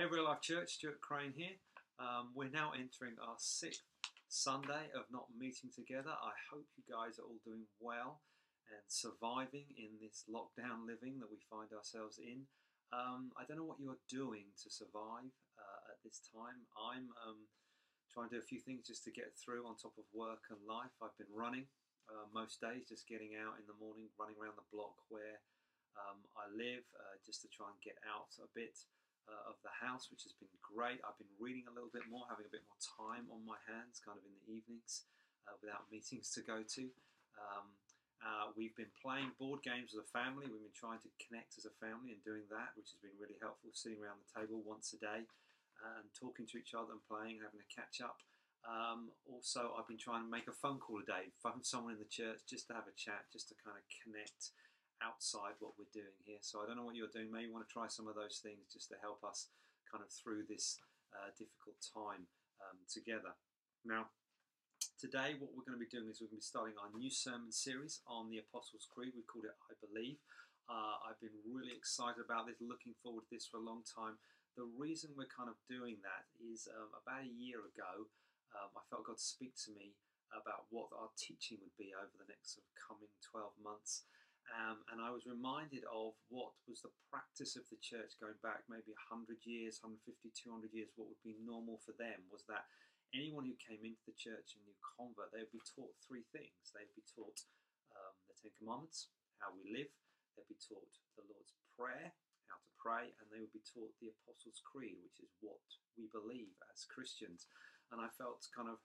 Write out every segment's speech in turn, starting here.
Hey, Real Life Church, Stuart Crane here. Um, we're now entering our sixth Sunday of not meeting together. I hope you guys are all doing well and surviving in this lockdown living that we find ourselves in. Um, I don't know what you are doing to survive uh, at this time. I'm um, trying to do a few things just to get through on top of work and life. I've been running uh, most days, just getting out in the morning, running around the block where um, I live, uh, just to try and get out a bit uh, of the house, which has been great. I've been reading a little bit more, having a bit more time on my hands, kind of in the evenings, uh, without meetings to go to. Um, uh, we've been playing board games as a family. We've been trying to connect as a family and doing that, which has been really helpful. Sitting around the table once a day and talking to each other and playing, having a catch up. Um, also, I've been trying to make a phone call a day, phone someone in the church just to have a chat, just to kind of connect outside what we're doing here. So I don't know what you're doing. Maybe you want to try some of those things just to help us kind of through this uh, difficult time um, together. Now, today what we're going to be doing is we're going to be starting our new sermon series on the Apostles' Creed. We've called it I Believe. Uh, I've been really excited about this, looking forward to this for a long time. The reason we're kind of doing that is um, about a year ago, um, I felt God speak to me about what our teaching would be over the next sort of coming 12 months. Um, and I was reminded of what was the practice of the church going back maybe 100 years, 150, 200 years. What would be normal for them was that anyone who came into the church and new convert, they would be taught three things. They would be taught um, the Ten Commandments, how we live. They'd be taught the Lord's Prayer, how to pray, and they would be taught the Apostles' Creed, which is what we believe as Christians. And I felt kind of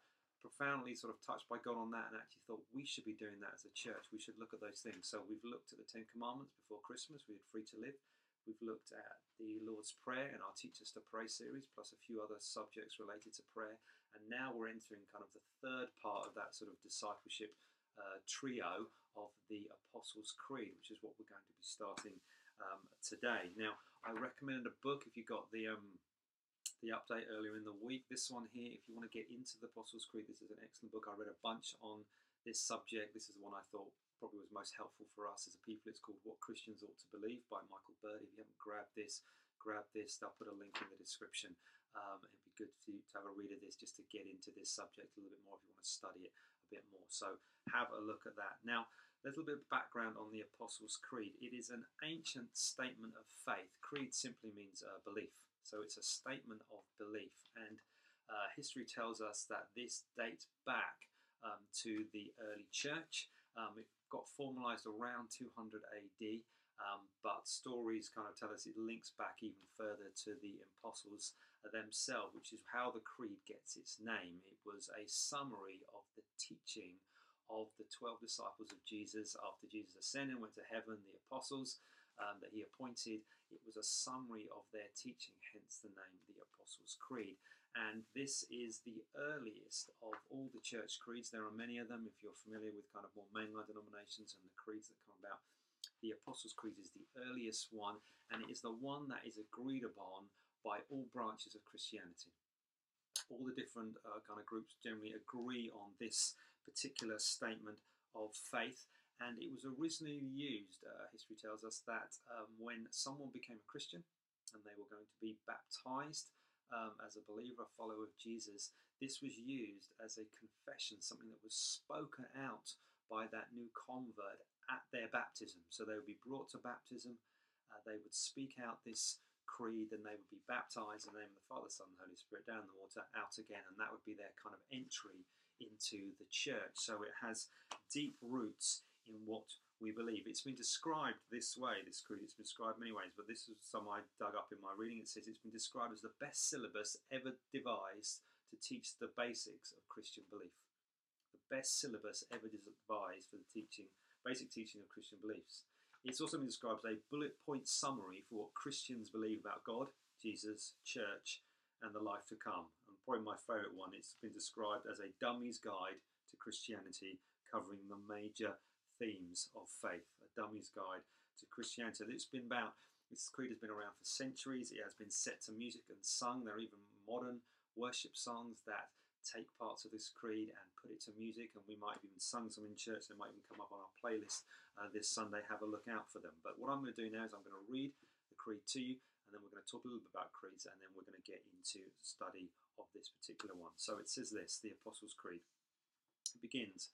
profoundly sort of touched by God on that and actually thought we should be doing that as a church. We should look at those things. So we've looked at the Ten Commandments before Christmas. We had Free to Live. We've looked at the Lord's Prayer and our Teach Us to Pray series, plus a few other subjects related to prayer. And now we're entering kind of the third part of that sort of discipleship uh, trio of the Apostles' Creed, which is what we're going to be starting um, today. Now, I recommend a book if you've got the um, the update earlier in the week. This one here, if you want to get into the Apostles' Creed, this is an excellent book. I read a bunch on this subject. This is the one I thought probably was most helpful for us as a people. It's called What Christians Ought to Believe by Michael Bird. If you haven't grabbed this, grab this. I'll put a link in the description. Um, it'd be good you to have a read of this just to get into this subject a little bit more if you want to study it a bit more. So have a look at that. Now, a little bit of background on the Apostles' Creed. It is an ancient statement of faith. Creed simply means uh, belief. So it's a statement of belief. And uh, history tells us that this dates back um, to the early church. Um, it got formalized around 200 AD, um, but stories kind of tell us it links back even further to the apostles themselves, which is how the creed gets its name. It was a summary of the teaching of the 12 disciples of Jesus after Jesus ascended and went to heaven, the apostles um, that he appointed. It was a summary of their teaching, hence the name, the Apostles' Creed. And this is the earliest of all the church creeds. There are many of them, if you're familiar with kind of more mainline denominations and the creeds that come about. The Apostles' Creed is the earliest one, and it is the one that is agreed upon by all branches of Christianity. All the different uh, kind of groups generally agree on this particular statement of faith, and it was originally used, uh, history tells us, that um, when someone became a Christian and they were going to be baptized um, as a believer, a follower of Jesus, this was used as a confession, something that was spoken out by that new convert at their baptism. So they would be brought to baptism, uh, they would speak out this creed, and they would be baptized in the name of the Father, Son, and Holy Spirit down the water, out again, and that would be their kind of entry into the church. So it has deep roots in what we believe. It's been described this way, this creed, it's been described many ways, but this is some I dug up in my reading. It says it's been described as the best syllabus ever devised to teach the basics of Christian belief. The best syllabus ever devised for the teaching, basic teaching of Christian beliefs. It's also been described as a bullet point summary for what Christians believe about God, Jesus, church, and the life to come. And probably my favourite one, it's been described as a dummy's guide to Christianity, covering the major themes of faith, a dummy's guide to Christianity. It's been about, this creed has been around for centuries. It has been set to music and sung. There are even modern worship songs that take parts of this creed and put it to music, and we might have even sung some in church. They might even come up on our playlist uh, this Sunday. Have a look out for them. But what I'm going to do now is I'm going to read the creed to you, and then we're going to talk a little bit about creeds, and then we're going to get into study of this particular one. So it says this the Apostles' Creed. It begins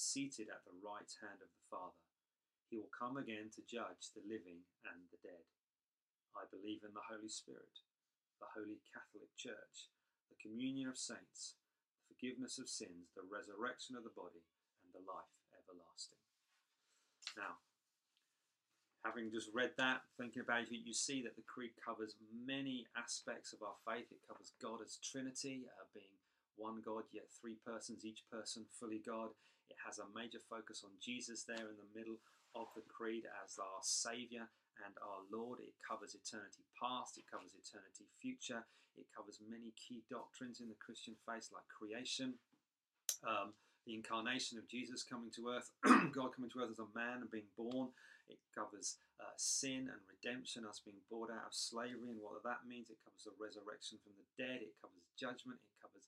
seated at the right hand of the Father. He will come again to judge the living and the dead. I believe in the Holy Spirit, the Holy Catholic Church, the communion of saints, the forgiveness of sins, the resurrection of the body, and the life everlasting. Now, having just read that, thinking about it, you see that the Creed covers many aspects of our faith. It covers God as Trinity, uh, being one God, yet three persons, each person fully God. It has a major focus on Jesus there in the middle of the Creed as our Saviour and our Lord. It covers eternity past, it covers eternity future, it covers many key doctrines in the Christian faith, like creation. Um, the incarnation of Jesus coming to earth, God coming to earth as a man and being born. It covers uh, sin and redemption, us being brought out of slavery and what that means. It covers the resurrection from the dead. It covers judgment. It covers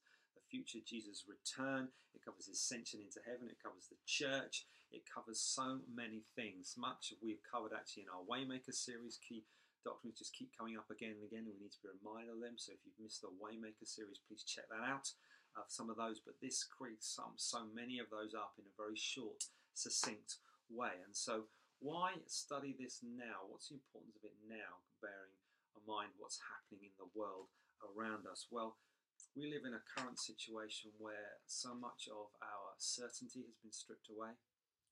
future Jesus' return. It covers his ascension into heaven. It covers the church. It covers so many things. Much we've covered actually in our Waymaker series. Key doctrines just keep coming up again and again, and we need to be reminded of them. So if you've missed the Waymaker series, please check that out uh, of some of those, but this creates some so many of those up in a very short, succinct way. And so, why study this now? What's the importance of it now, bearing in mind what's happening in the world around us? Well, we live in a current situation where so much of our certainty has been stripped away.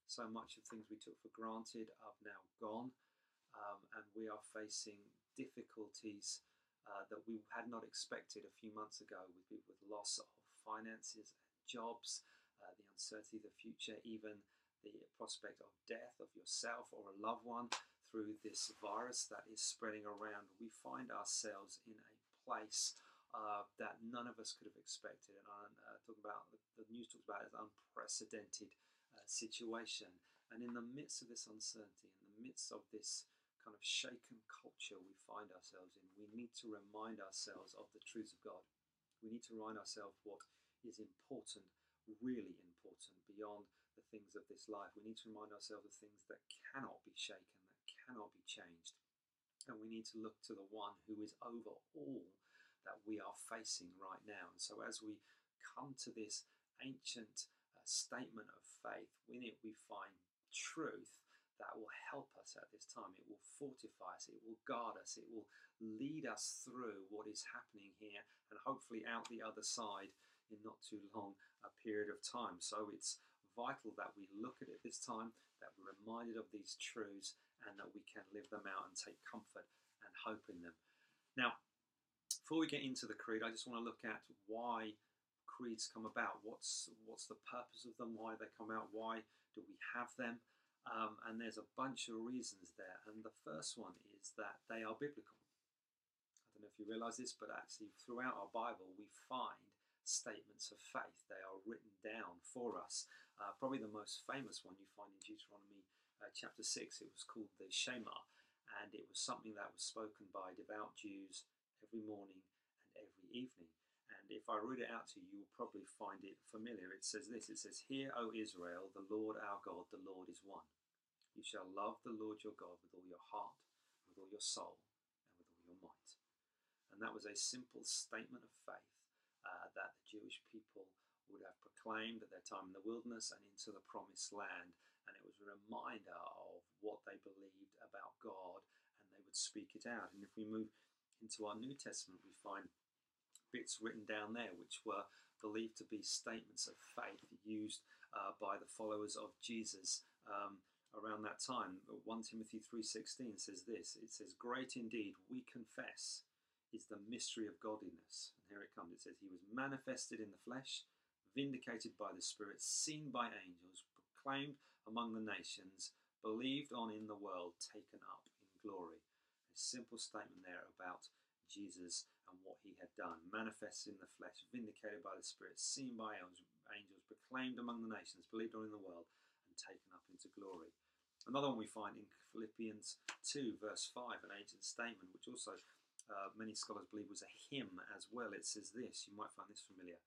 So much of things we took for granted are now gone, um, and we are facing difficulties uh, that we had not expected a few months ago with, people with loss of finances and jobs, uh, the uncertainty of the future, even the prospect of death of yourself or a loved one through this virus that is spreading around, we find ourselves in a place uh, that none of us could have expected. And I uh, talk about the, news talks about an unprecedented uh, situation. And in the midst of this uncertainty, in the midst of this kind of shaken culture we find ourselves in, we need to remind ourselves of the truths of God. We need to remind ourselves what is important, really important, beyond the things of this life. We need to remind ourselves of things that cannot be shaken, that cannot be changed. And we need to look to the one who is over all that we are facing right now. And so, as we come to this ancient uh, statement of faith, in it we find truth that will help us at this time. It will fortify us, it will guard us, it will lead us through what is happening here and hopefully out the other side in not too long a period of time. So it's vital that we look at it this time, that we're reminded of these truths, and that we can live them out and take comfort and hope in them. Now, before we get into the creed, I just want to look at why creeds come about. What's what's the purpose of them? Why they come out? Why do we have them? Um, and there's a bunch of reasons there. And the first one is that they are biblical. I don't know if you realize this, but actually, throughout our Bible, we find statements of faith. They are written down for us. Uh, probably the most famous one you find in Deuteronomy uh, chapter 6, it was called the Shema, and it was something that was spoken by devout Jews every morning and every evening. And if I read it out to you, you'll probably find it familiar. It says this It says, Hear, O Israel, the Lord our God, the Lord is one. You shall love the Lord your God with all your heart, with all your soul, and with all your might. And that was a simple statement of faith uh, that the Jewish people would have proclaimed at their time in the wilderness and into the promised land. And it was a reminder of what they believed about God, and they would speak it out. And if we move into our New Testament, we find bits written down there which were believed to be statements of faith used uh, by the followers of Jesus um, around that time. 1 Timothy 3:16 says this. It says, "Great indeed, we confess, is the mystery of godliness." And here it comes. It says, "He was manifested in the flesh, vindicated by the Spirit, seen by angels, proclaimed among the nations, believed on in the world, taken up in glory." A simple statement there about Jesus and what he had done, manifested in the flesh, vindicated by the Spirit, seen by angels, proclaimed among the nations, believed on in the world, and taken up into glory. Another one we find in Philippians 2, verse 5, an ancient statement, which also uh, many scholars believe was a hymn as well. It says this, you might find this familiar.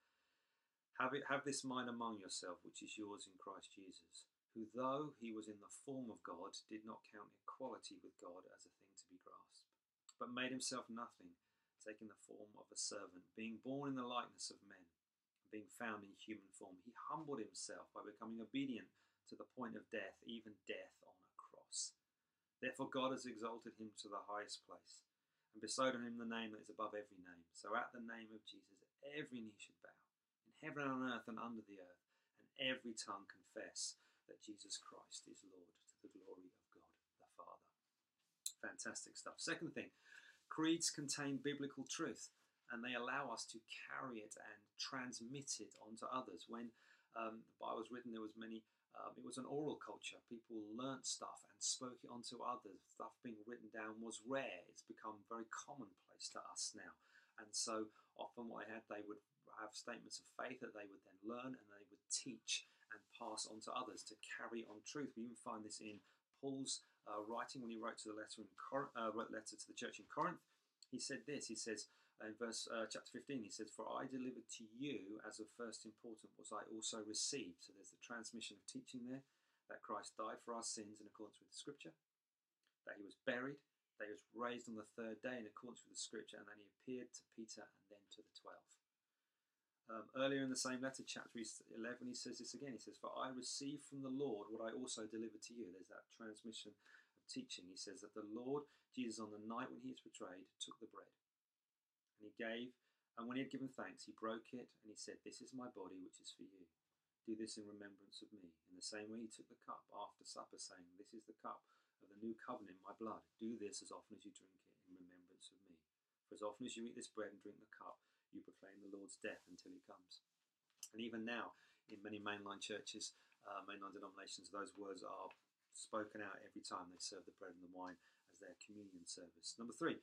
Have, it, have this mind among yourself, which is yours in Christ Jesus, who, though he was in the form of God, did not count equality with God as a thing but made himself nothing taking the form of a servant, being born in the likeness of men, being found in human form, he humbled himself by becoming obedient to the point of death, even death on a cross. Therefore, God has exalted him to the highest place and bestowed on him the name that is above every name. So, at the name of Jesus, every knee should bow, in heaven and on earth and under the earth, and every tongue confess that Jesus Christ is Lord to the glory of God the Father. Fantastic stuff. Second thing, Creeds contain biblical truth and they allow us to carry it and transmit it onto others. When um, the Bible was written, there was many. Um, it was an oral culture. People learnt stuff and spoke it onto others. Stuff being written down was rare. It's become very commonplace to us now. And so often, what they had, they would have statements of faith that they would then learn and they would teach and pass on to others to carry on truth. We even find this in Paul's uh, writing when he wrote to the letter in Cor- uh, wrote letter to the church in Corinth. He said this. He says uh, in verse uh, chapter 15. He says, "For I delivered to you as of first important was I also received." So there's the transmission of teaching there that Christ died for our sins in accordance with the Scripture, that he was buried, that he was raised on the third day in accordance with the Scripture, and then he appeared to Peter and then to the twelve. Um, earlier in the same letter, chapter 11, he says this again. He says, For I received from the Lord what I also delivered to you. There's that transmission of teaching. He says that the Lord Jesus, on the night when he was betrayed, took the bread. And he gave, and when he had given thanks, he broke it, and he said, This is my body, which is for you. Do this in remembrance of me. In the same way, he took the cup after supper, saying, This is the cup of the new covenant in my blood. Do this as often as you drink it in remembrance of me. For as often as you eat this bread and drink the cup, you proclaim the Lord's death until he comes. And even now, in many mainline churches, uh, mainline denominations, those words are spoken out every time they serve the bread and the wine as their communion service. Number three,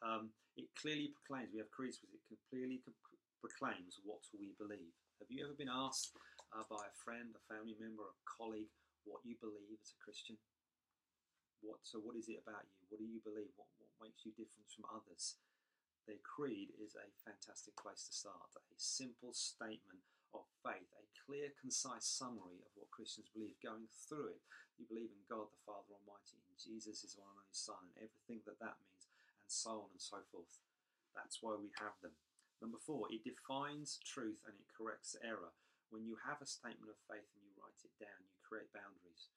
um, it clearly proclaims, we have creeds with it, clearly proclaims what we believe. Have you ever been asked uh, by a friend, a family member, a colleague, what you believe as a Christian? What, so what is it about you? What do you believe? What, what makes you different from others? The creed is a fantastic place to start. A simple statement of faith, a clear, concise summary of what Christians believe. Going through it, you believe in God the Father Almighty, in Jesus, His one and only Son, and everything that that means, and so on and so forth. That's why we have them. Number four, it defines truth and it corrects error. When you have a statement of faith and you write it down, you create boundaries.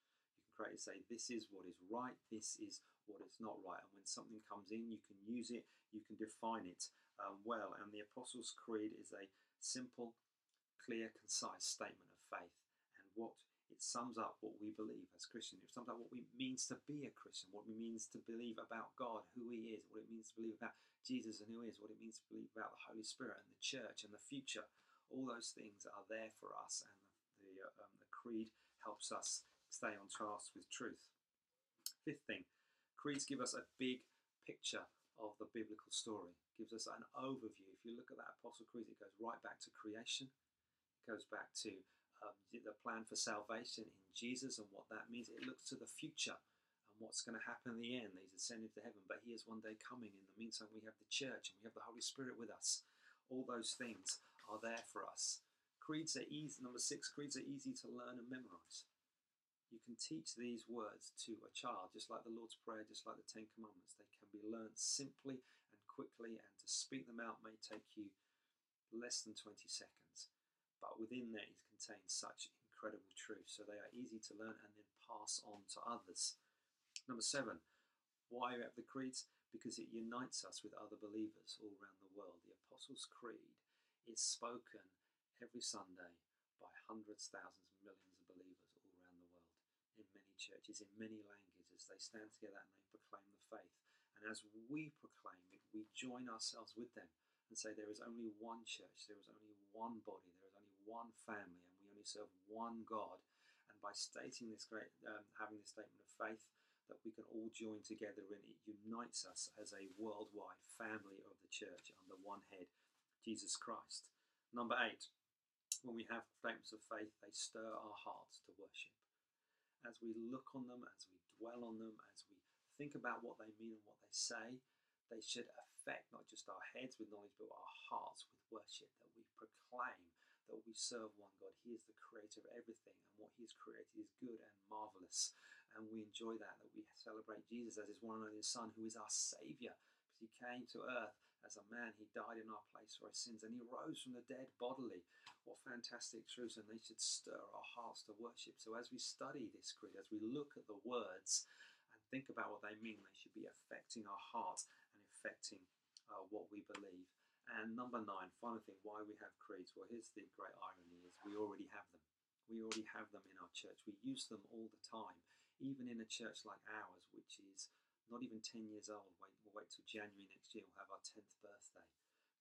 Create, say, this is what is right, this is what is not right. And when something comes in, you can use it, you can define it um, well. And the Apostles' Creed is a simple, clear, concise statement of faith and what it sums up what we believe as Christians. It sums up what it means to be a Christian, what it means to believe about God, who He is, what it means to believe about Jesus and who He is, what it means to believe about the Holy Spirit and the church and the future. All those things are there for us, and the, the, uh, um, the creed helps us stay on task with truth. Fifth thing, creeds give us a big picture of the biblical story, gives us an overview. If you look at that Apostle Creed, it goes right back to creation, it goes back to um, the plan for salvation in Jesus and what that means. It looks to the future and what's going to happen in the end. He's ascended to heaven, but he is one day coming. In the meantime, we have the church and we have the Holy Spirit with us. All those things are there for us. Creeds are easy. Number six, creeds are easy to learn and memorize. You can teach these words to a child, just like the Lord's Prayer, just like the Ten Commandments. They can be learned simply and quickly, and to speak them out may take you less than 20 seconds. But within there, it contains such incredible truth. So they are easy to learn and then pass on to others. Number seven, why have the creeds? Because it unites us with other believers all around the world. The Apostles' Creed is spoken every Sunday by hundreds, thousands, millions of believers in many churches, in many languages. as They stand together and they proclaim the faith. And as we proclaim it, we join ourselves with them and say there is only one church, there is only one body, there is only one family, and we only serve one God. And by stating this great, um, having this statement of faith, that we can all join together in. It unites us as a worldwide family of the church under one head, Jesus Christ. Number eight, when we have statements of faith, they stir our hearts to worship. As we look on them, as we dwell on them, as we think about what they mean and what they say, they should affect not just our heads with knowledge, but our hearts with worship, that we proclaim that we serve one God. He is the creator of everything, and what He has created is good and marvelous. And we enjoy that, that we celebrate Jesus as His one and only Son, who is our Savior. Because He came to earth as a man, He died in our place for our sins, and He rose from the dead bodily. What fantastic truths, and they should stir our hearts to worship. So as we study this creed, as we look at the words and think about what they mean, they should be affecting our heart and affecting uh, what we believe. And number nine, final thing, why we have creeds. Well, here's the great irony: is we already have them. We already have them in our church. We use them all the time, even in a church like ours, which is not even 10 years old. Wait, we'll wait till January next year. We'll have our 10th birthday.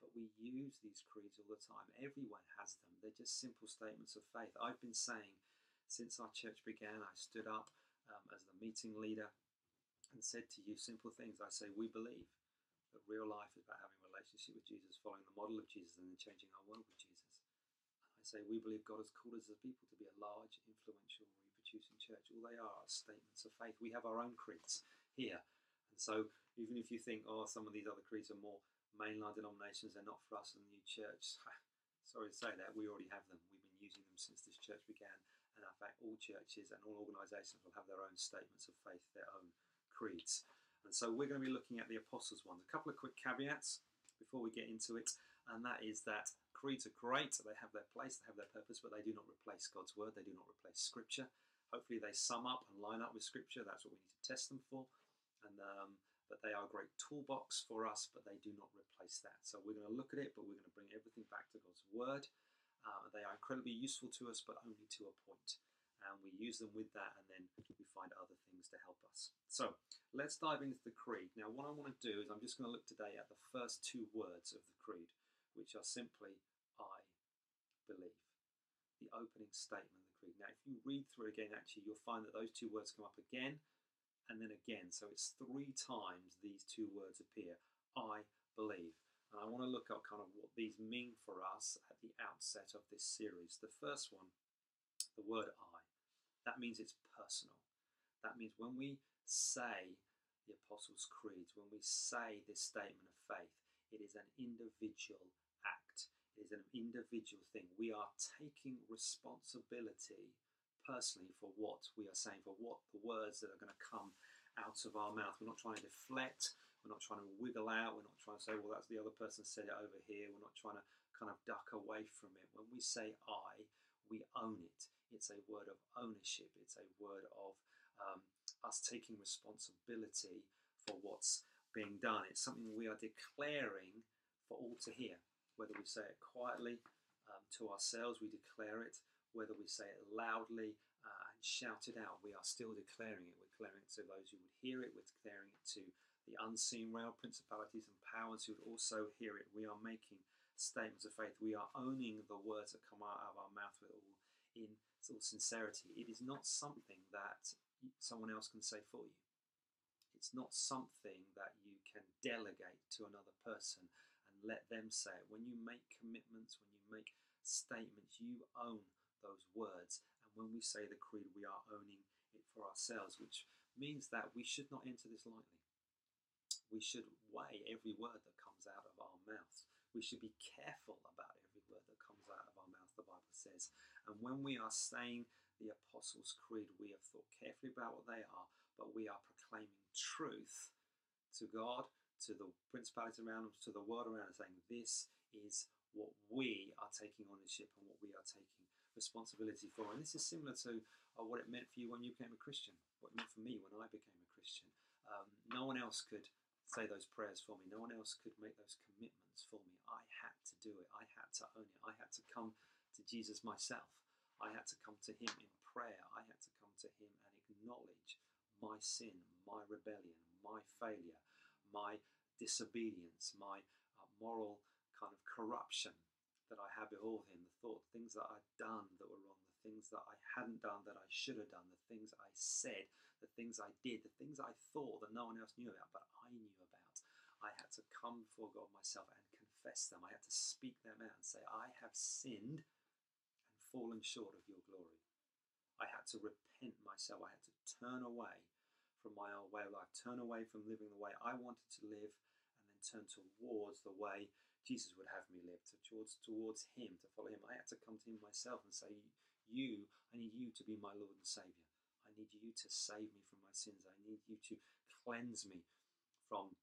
But we use these creeds all the time. Everyone has them. They're just simple statements of faith. I've been saying since our church began, I stood up um, as the meeting leader and said to you simple things. I say, We believe that real life is about having a relationship with Jesus, following the model of Jesus, and then changing our world with Jesus. I say we believe God has called us as people to be a large, influential, reproducing church. All they are are statements of faith. We have our own creeds here. And so even if you think, oh, some of these other creeds are more mainline denominations, they're not for us in the new church. Sorry to say that, we already have them. We've been using them since this church began. And in fact, all churches and all organisations will have their own statements of faith, their own creeds. And so we're going to be looking at the Apostles' ones. A couple of quick caveats before we get into it, and that is that creeds are great, they have their place, they have their purpose, but they do not replace God's word, they do not replace Scripture. Hopefully, they sum up and line up with Scripture. That's what we need to test them for. And um, but they are a great toolbox for us, but they do not replace that. So we're going to look at it, but we're going to bring everything back to God's word. Uh, they are incredibly useful to us, but only to a point. and we use them with that, and then we find other things to help us. So let's dive into the creed. Now, what I want to do is I'm just going to look today at the first two words of the creed, which are simply I believe. The opening statement of the creed. Now, if you read through again, actually, you'll find that those two words come up again and then again. So it's three times these two words appear. I believe. And I want to look at kind of what these mean for us at the outset of this series. The first one, the word I that means it's personal. That means when we say the Apostles' Creeds, when we say this statement of faith, it is an individual act. It is an individual thing. We are taking responsibility personally for what we are saying, for what the words that are going to come out of our mouth. We're not trying to deflect. We're not trying to wiggle out. We're not trying to say, well, that's the other person said it over here. We're not trying to kind of duck away from it. When we say I, we own it. It's a word of ownership. It's a word of um, us taking responsibility for what's being done. It's something we are declaring for all to hear. Whether we say it quietly um, to ourselves, we declare it. Whether we say it loudly uh, and shout it out, we are still declaring it. We're declaring it to those who would hear it. We're declaring it to the unseen realm, principalities and powers who would also hear it. We are making statements of faith. We are owning the words that come out of our mouth with all in of sincerity. It is not something that someone else can say for you. It's not something that you can delegate to another person and let them say it. When you make commitments, when you make statements, you own those words. And when we say the creed, we are owning it for ourselves, which means that we should not enter this lightly. We should weigh every word that comes out of our mouths. We should be careful about every word that comes out of our mouth, the Bible says. And when we are saying the Apostles' Creed, we have thought carefully about what they are, but we are proclaiming truth to God, to the principalities around us, to the world around us, saying this is what we are taking ownership and what we are taking responsibility for. And this is similar to uh, what it meant for you when you became a Christian, what it meant for me when I became a Christian. Um, no one else could say those prayers for me. No one else could make those commitments for me. I had to do it. I had to own it. I had to come to Jesus myself. I had to come to Him in prayer. I had to come to Him and acknowledge my sin, my rebellion, my failure, my disobedience, my uh, moral kind of corruption that I had before him, the thought, things that I'd done that were wrong, the things that I hadn't done that I should have done, the things I said, the things I did, the things I thought that no one else knew about, but I knew about. I had to come before God myself and confess them. I had to speak them out and say, I have sinned and fallen short of your glory. I had to repent myself. I had to turn away from my old way of life, turn away from living the way I wanted to live, and then turn towards the way Jesus would have me live, to, towards towards Him, to follow Him. I had to come to Him myself and say, "You, I need you to be my Lord and Savior. I need you to save me from my sins. I need you to cleanse me from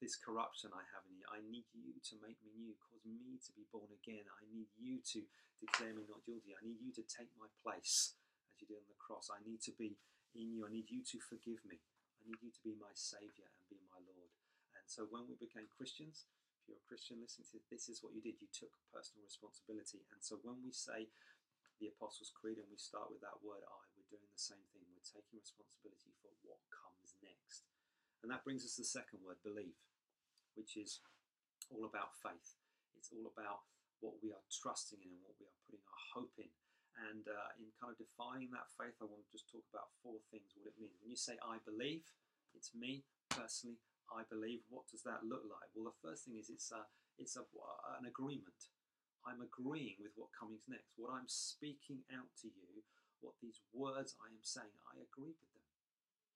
this corruption I have in you. I need you to make me new, cause me to be born again. I need you to declare me not guilty. I need you to take my place as you did on the cross. I need to be in you. I need you to forgive me. I need you to be my Savior and be my Lord. And so when we became Christians, you're a Christian listening to this, is what you did. You took personal responsibility. And so when we say the Apostles' Creed and we start with that word I, we're doing the same thing. We're taking responsibility for what comes next. And that brings us to the second word, believe, which is all about faith. It's all about what we are trusting in and what we are putting our hope in. And uh, in kind of defining that faith, I want to just talk about four things what it means. When you say I believe, it's me personally, I believe. What does that look like? Well, the first thing is it's a, it's a, an agreement. I'm agreeing with what comes next. What I'm speaking out to you, what these words I am saying, I agree with them.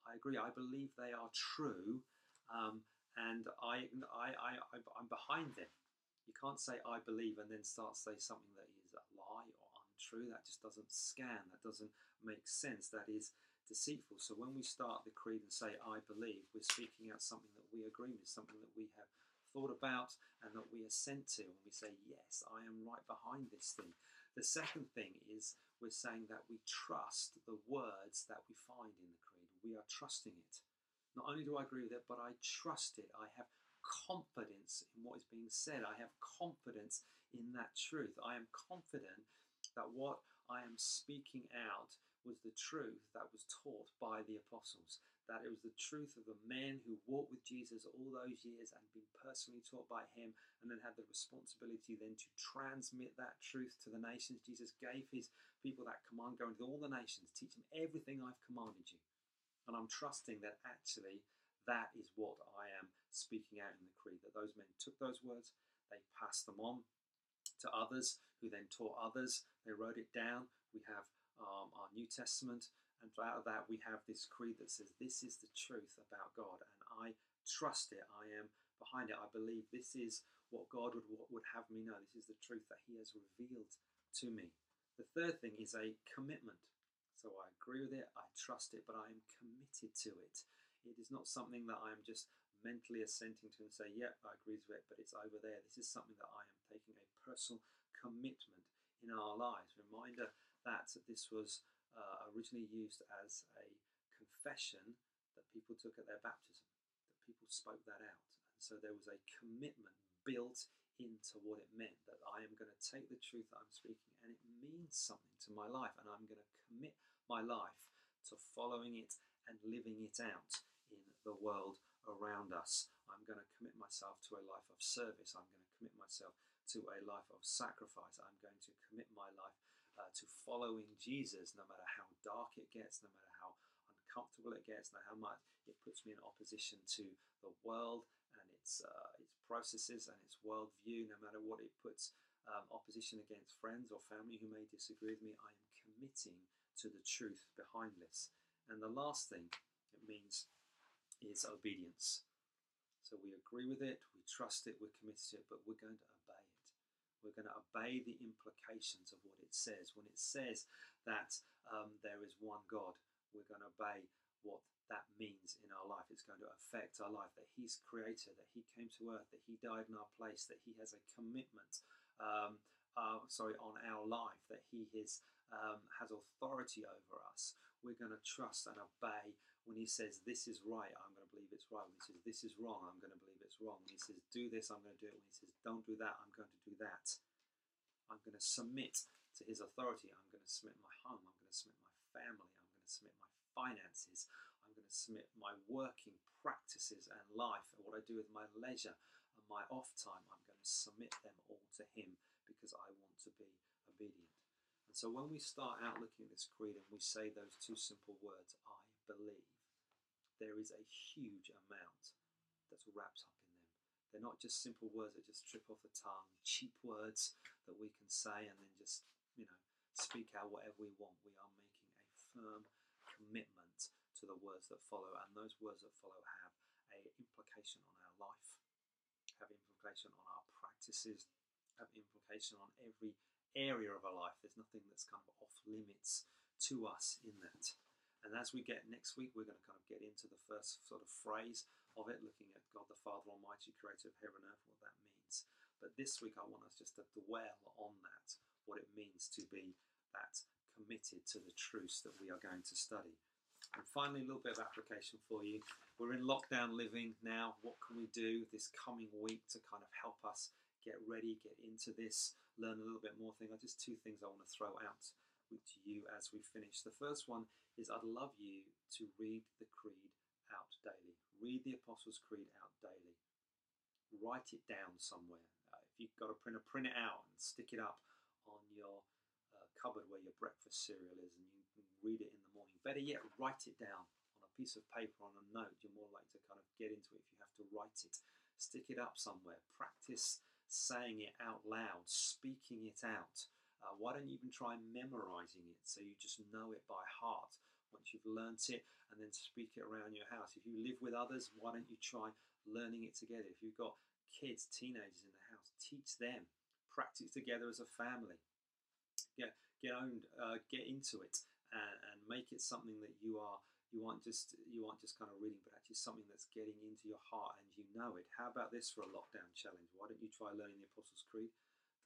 I agree. I believe they are true, um, and I, I, I, I'm behind them. You can't say I believe and then start to say something that is a lie or untrue. That just doesn't scan. That doesn't make sense. That is deceitful. So when we start the creed and say, I believe, we're speaking out something that we agree with, something that we have thought about and that we assent to. And we say, Yes, I am right behind this thing. The second thing is we're saying that we trust the words that we find in the creed. We are trusting it. Not only do I agree with it, but I trust it. I have confidence in what is being said. I have confidence in that truth. I am confident that what I am speaking out was the truth that was taught by the apostles. That it was the truth of the men who walked with Jesus all those years and been personally taught by him, and then had the responsibility then to transmit that truth to the nations. Jesus gave his people that command go into all the nations, teach them everything I've commanded you. And I'm trusting that actually that is what I am speaking out in the creed. That those men took those words, they passed them on to others, who then taught others. They wrote it down. We have um, our New Testament, and out of that we have this creed that says this is the truth about God, and I trust it. I am behind it. I believe this is what God would would have me know. This is the truth that He has revealed to me. The third thing is a commitment. So I agree with it, I trust it, but I am committed to it. It is not something that I am just mentally assenting to and say, yep, I agree with it, but it's over there. This is something that I am taking a personal commitment in our lives. Reminder that this was uh, originally used as a confession that people took at their baptism, that people spoke that out. And so there was a commitment built into what it meant that I am going to take the truth that I'm speaking and it means something to my life, and I'm going to commit my life to following it and living it out in the world around us. I'm going to commit myself to a life of service. I'm going to commit myself to a life of sacrifice. I'm going to commit my life uh, to following Jesus, no matter how dark it gets, no matter how uncomfortable it gets, no matter how much it puts me in opposition to the world and its uh, its processes and its worldview, no matter what it puts um, opposition against friends or family who may disagree with me, I am committing to the truth behind this. And the last thing it means is obedience. So we agree with it, we trust it, we're committed to it, but we're going to. We're going to obey the implications of what it says. When it says that um, there is one God, we're going to obey what that means in our life. It's going to affect our life that He's creator, that He came to earth, that He died in our place, that He has a commitment, um, uh, sorry, on our life, that He is, um, has authority over us. We're going to trust and obey when He says, This is right, I'm going to believe it's right. When He says, This is wrong, I'm going to believe it's wrong. When He says, Do this, I'm going to do it. When He says, Don't do that, I'm going to do that. I'm going to submit to His authority. I'm going to submit my home. I'm going to submit my family. I'm going to submit my finances. I'm going to submit my working practices and life and what I do with my leisure and my off time, I'm going to submit them all to Him because I want to be obedient. And so when we start out looking at this creed and we say those two simple words, I believe, there is a huge amount that's wrapped up. They're not just simple words that just trip off the tongue, cheap words that we can say and then just, you know, speak out whatever we want. We are making a firm commitment to the words that follow, and those words that follow have a implication on our life, have implication on our practices, have implication on every area of our life. There's nothing that's kind of off limits to us in that. And as we get next week, we're going to kind of get into the first sort of phrase of it, looking at God the Father Almighty, creator of heaven and earth, what that means. But this week, I want us just to dwell on that, what it means to be that committed to the truths that we are going to study. And finally, a little bit of application for you. We're in lockdown living now. What can we do this coming week to kind of help us get ready, get into this, learn a little bit more thing? Just two things I want to throw out with you as we finish. The first one is I'd love you to read the Creed out daily. Read the Apostles' Creed out daily. Write it down somewhere. Uh, if you've got a printer, print it out and stick it up on your uh, cupboard where your breakfast cereal is, and you can read it in the morning. Better yet, write it down on a piece of paper, on a note. You're more likely to kind of get into it if you have to write it. Stick it up somewhere. Practice saying it out loud, speaking it out. Uh, why don't you even try memorizing it so you just know it by heart once you've learnt it and then speak it around your house? If you live with others, why don't you try learning it together? If you've got kids, teenagers in the house, teach them. Practice together as a family. Get get owned, uh, get into it, and, and make it something that you are you aren't just you aren't just kind of reading, but actually something that's getting into your heart and you know it. How about this for a lockdown challenge? Why don't you try learning the Apostles' Creed?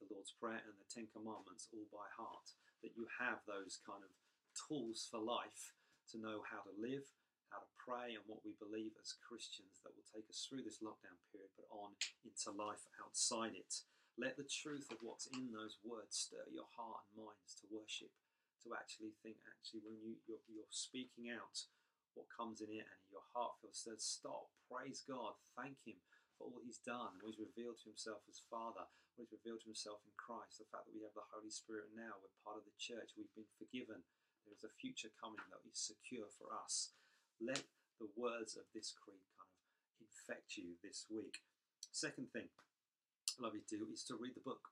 the Lord's Prayer and the Ten Commandments all by heart, that you have those kind of tools for life to know how to live, how to pray, and what we believe as Christians that will take us through this lockdown period, but on into life outside it. Let the truth of what's in those words stir your heart and minds to worship, to actually think, actually, when you, you're, you're speaking out what comes in it and your heart feels stirred, stop, praise God, thank Him for all He's done, what He's revealed to Himself as Father, what He's revealed to Himself in Christ, the fact that we have the Holy Spirit now, we're part of the church, we've been forgiven, there is a future coming that is secure for us. Let the words of this creed kind of infect you this week. Second thing I love you to do is to read the book.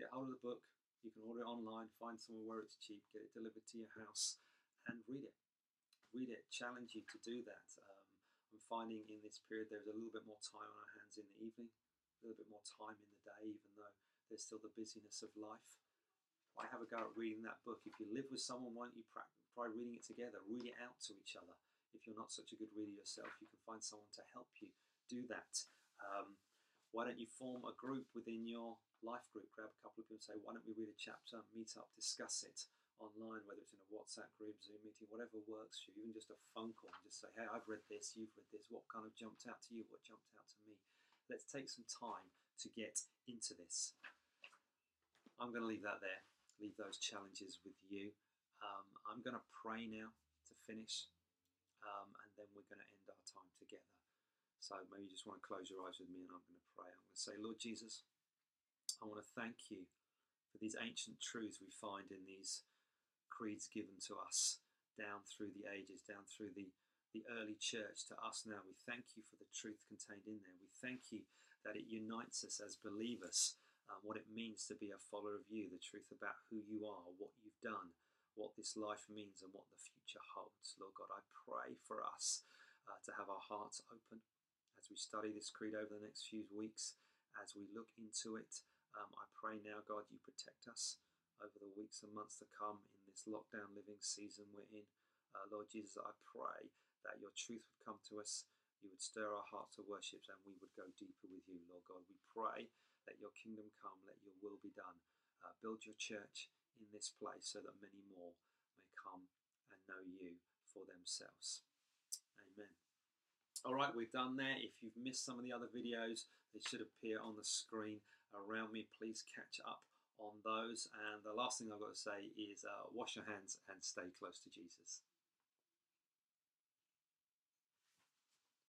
Get hold of the book. You can order it online, find somewhere where it's cheap, get it delivered to your house, and read it. Read it. Challenge you to do that. Um, I'm finding in this period there's a little bit more time on our hands in the evening, a little bit more time in the day, even though there's still the busyness of life. Why have a go at reading that book? If you live with someone, why don't you try reading it together? Read it out to each other. If you're not such a good reader yourself, you can find someone to help you do that. Um, why don't you form a group within your life group? Grab a couple of people and say, why don't we read a chapter, meet up, discuss it online, whether it's in a WhatsApp group, Zoom meeting, whatever works for you, even just a phone call and just say, hey, I've read this, you've read this, what kind of jumped out to you, what jumped out to me. Let's take some time to get into this. I'm going to leave that there, leave those challenges with you. Um, I'm going to pray now to finish, um, and then we're going to end our time together. So maybe you just want to close your eyes with me, and I'm going to pray. I'm going to say, Lord Jesus, I want to thank you for these ancient truths we find in these creeds given to us down through the ages, down through the, the early church to us now. We thank you for the truth contained in there. We thank you that it unites us as believers, um, what it means to be a follower of you, the truth about who you are, what you've done, what this life means, and what the future holds. Lord God, I pray for us uh, to have our hearts open as we study this creed over the next few weeks, as we look into it. Um, I pray now, God, you protect us over the weeks and months to come in this lockdown living season we're in. Uh, Lord Jesus, I pray that your truth would come to us, you would stir our hearts to worship, and we would go deeper with you, Lord God. We pray that your kingdom come, let your will be done. Uh, build your church in this place so that many more may come and know you for themselves. Amen. All right, we've done there. If you've missed some of the other videos, they should appear on the screen around me. Please catch up on those. And the last thing I've got to say is uh, wash your hands and stay close to Jesus.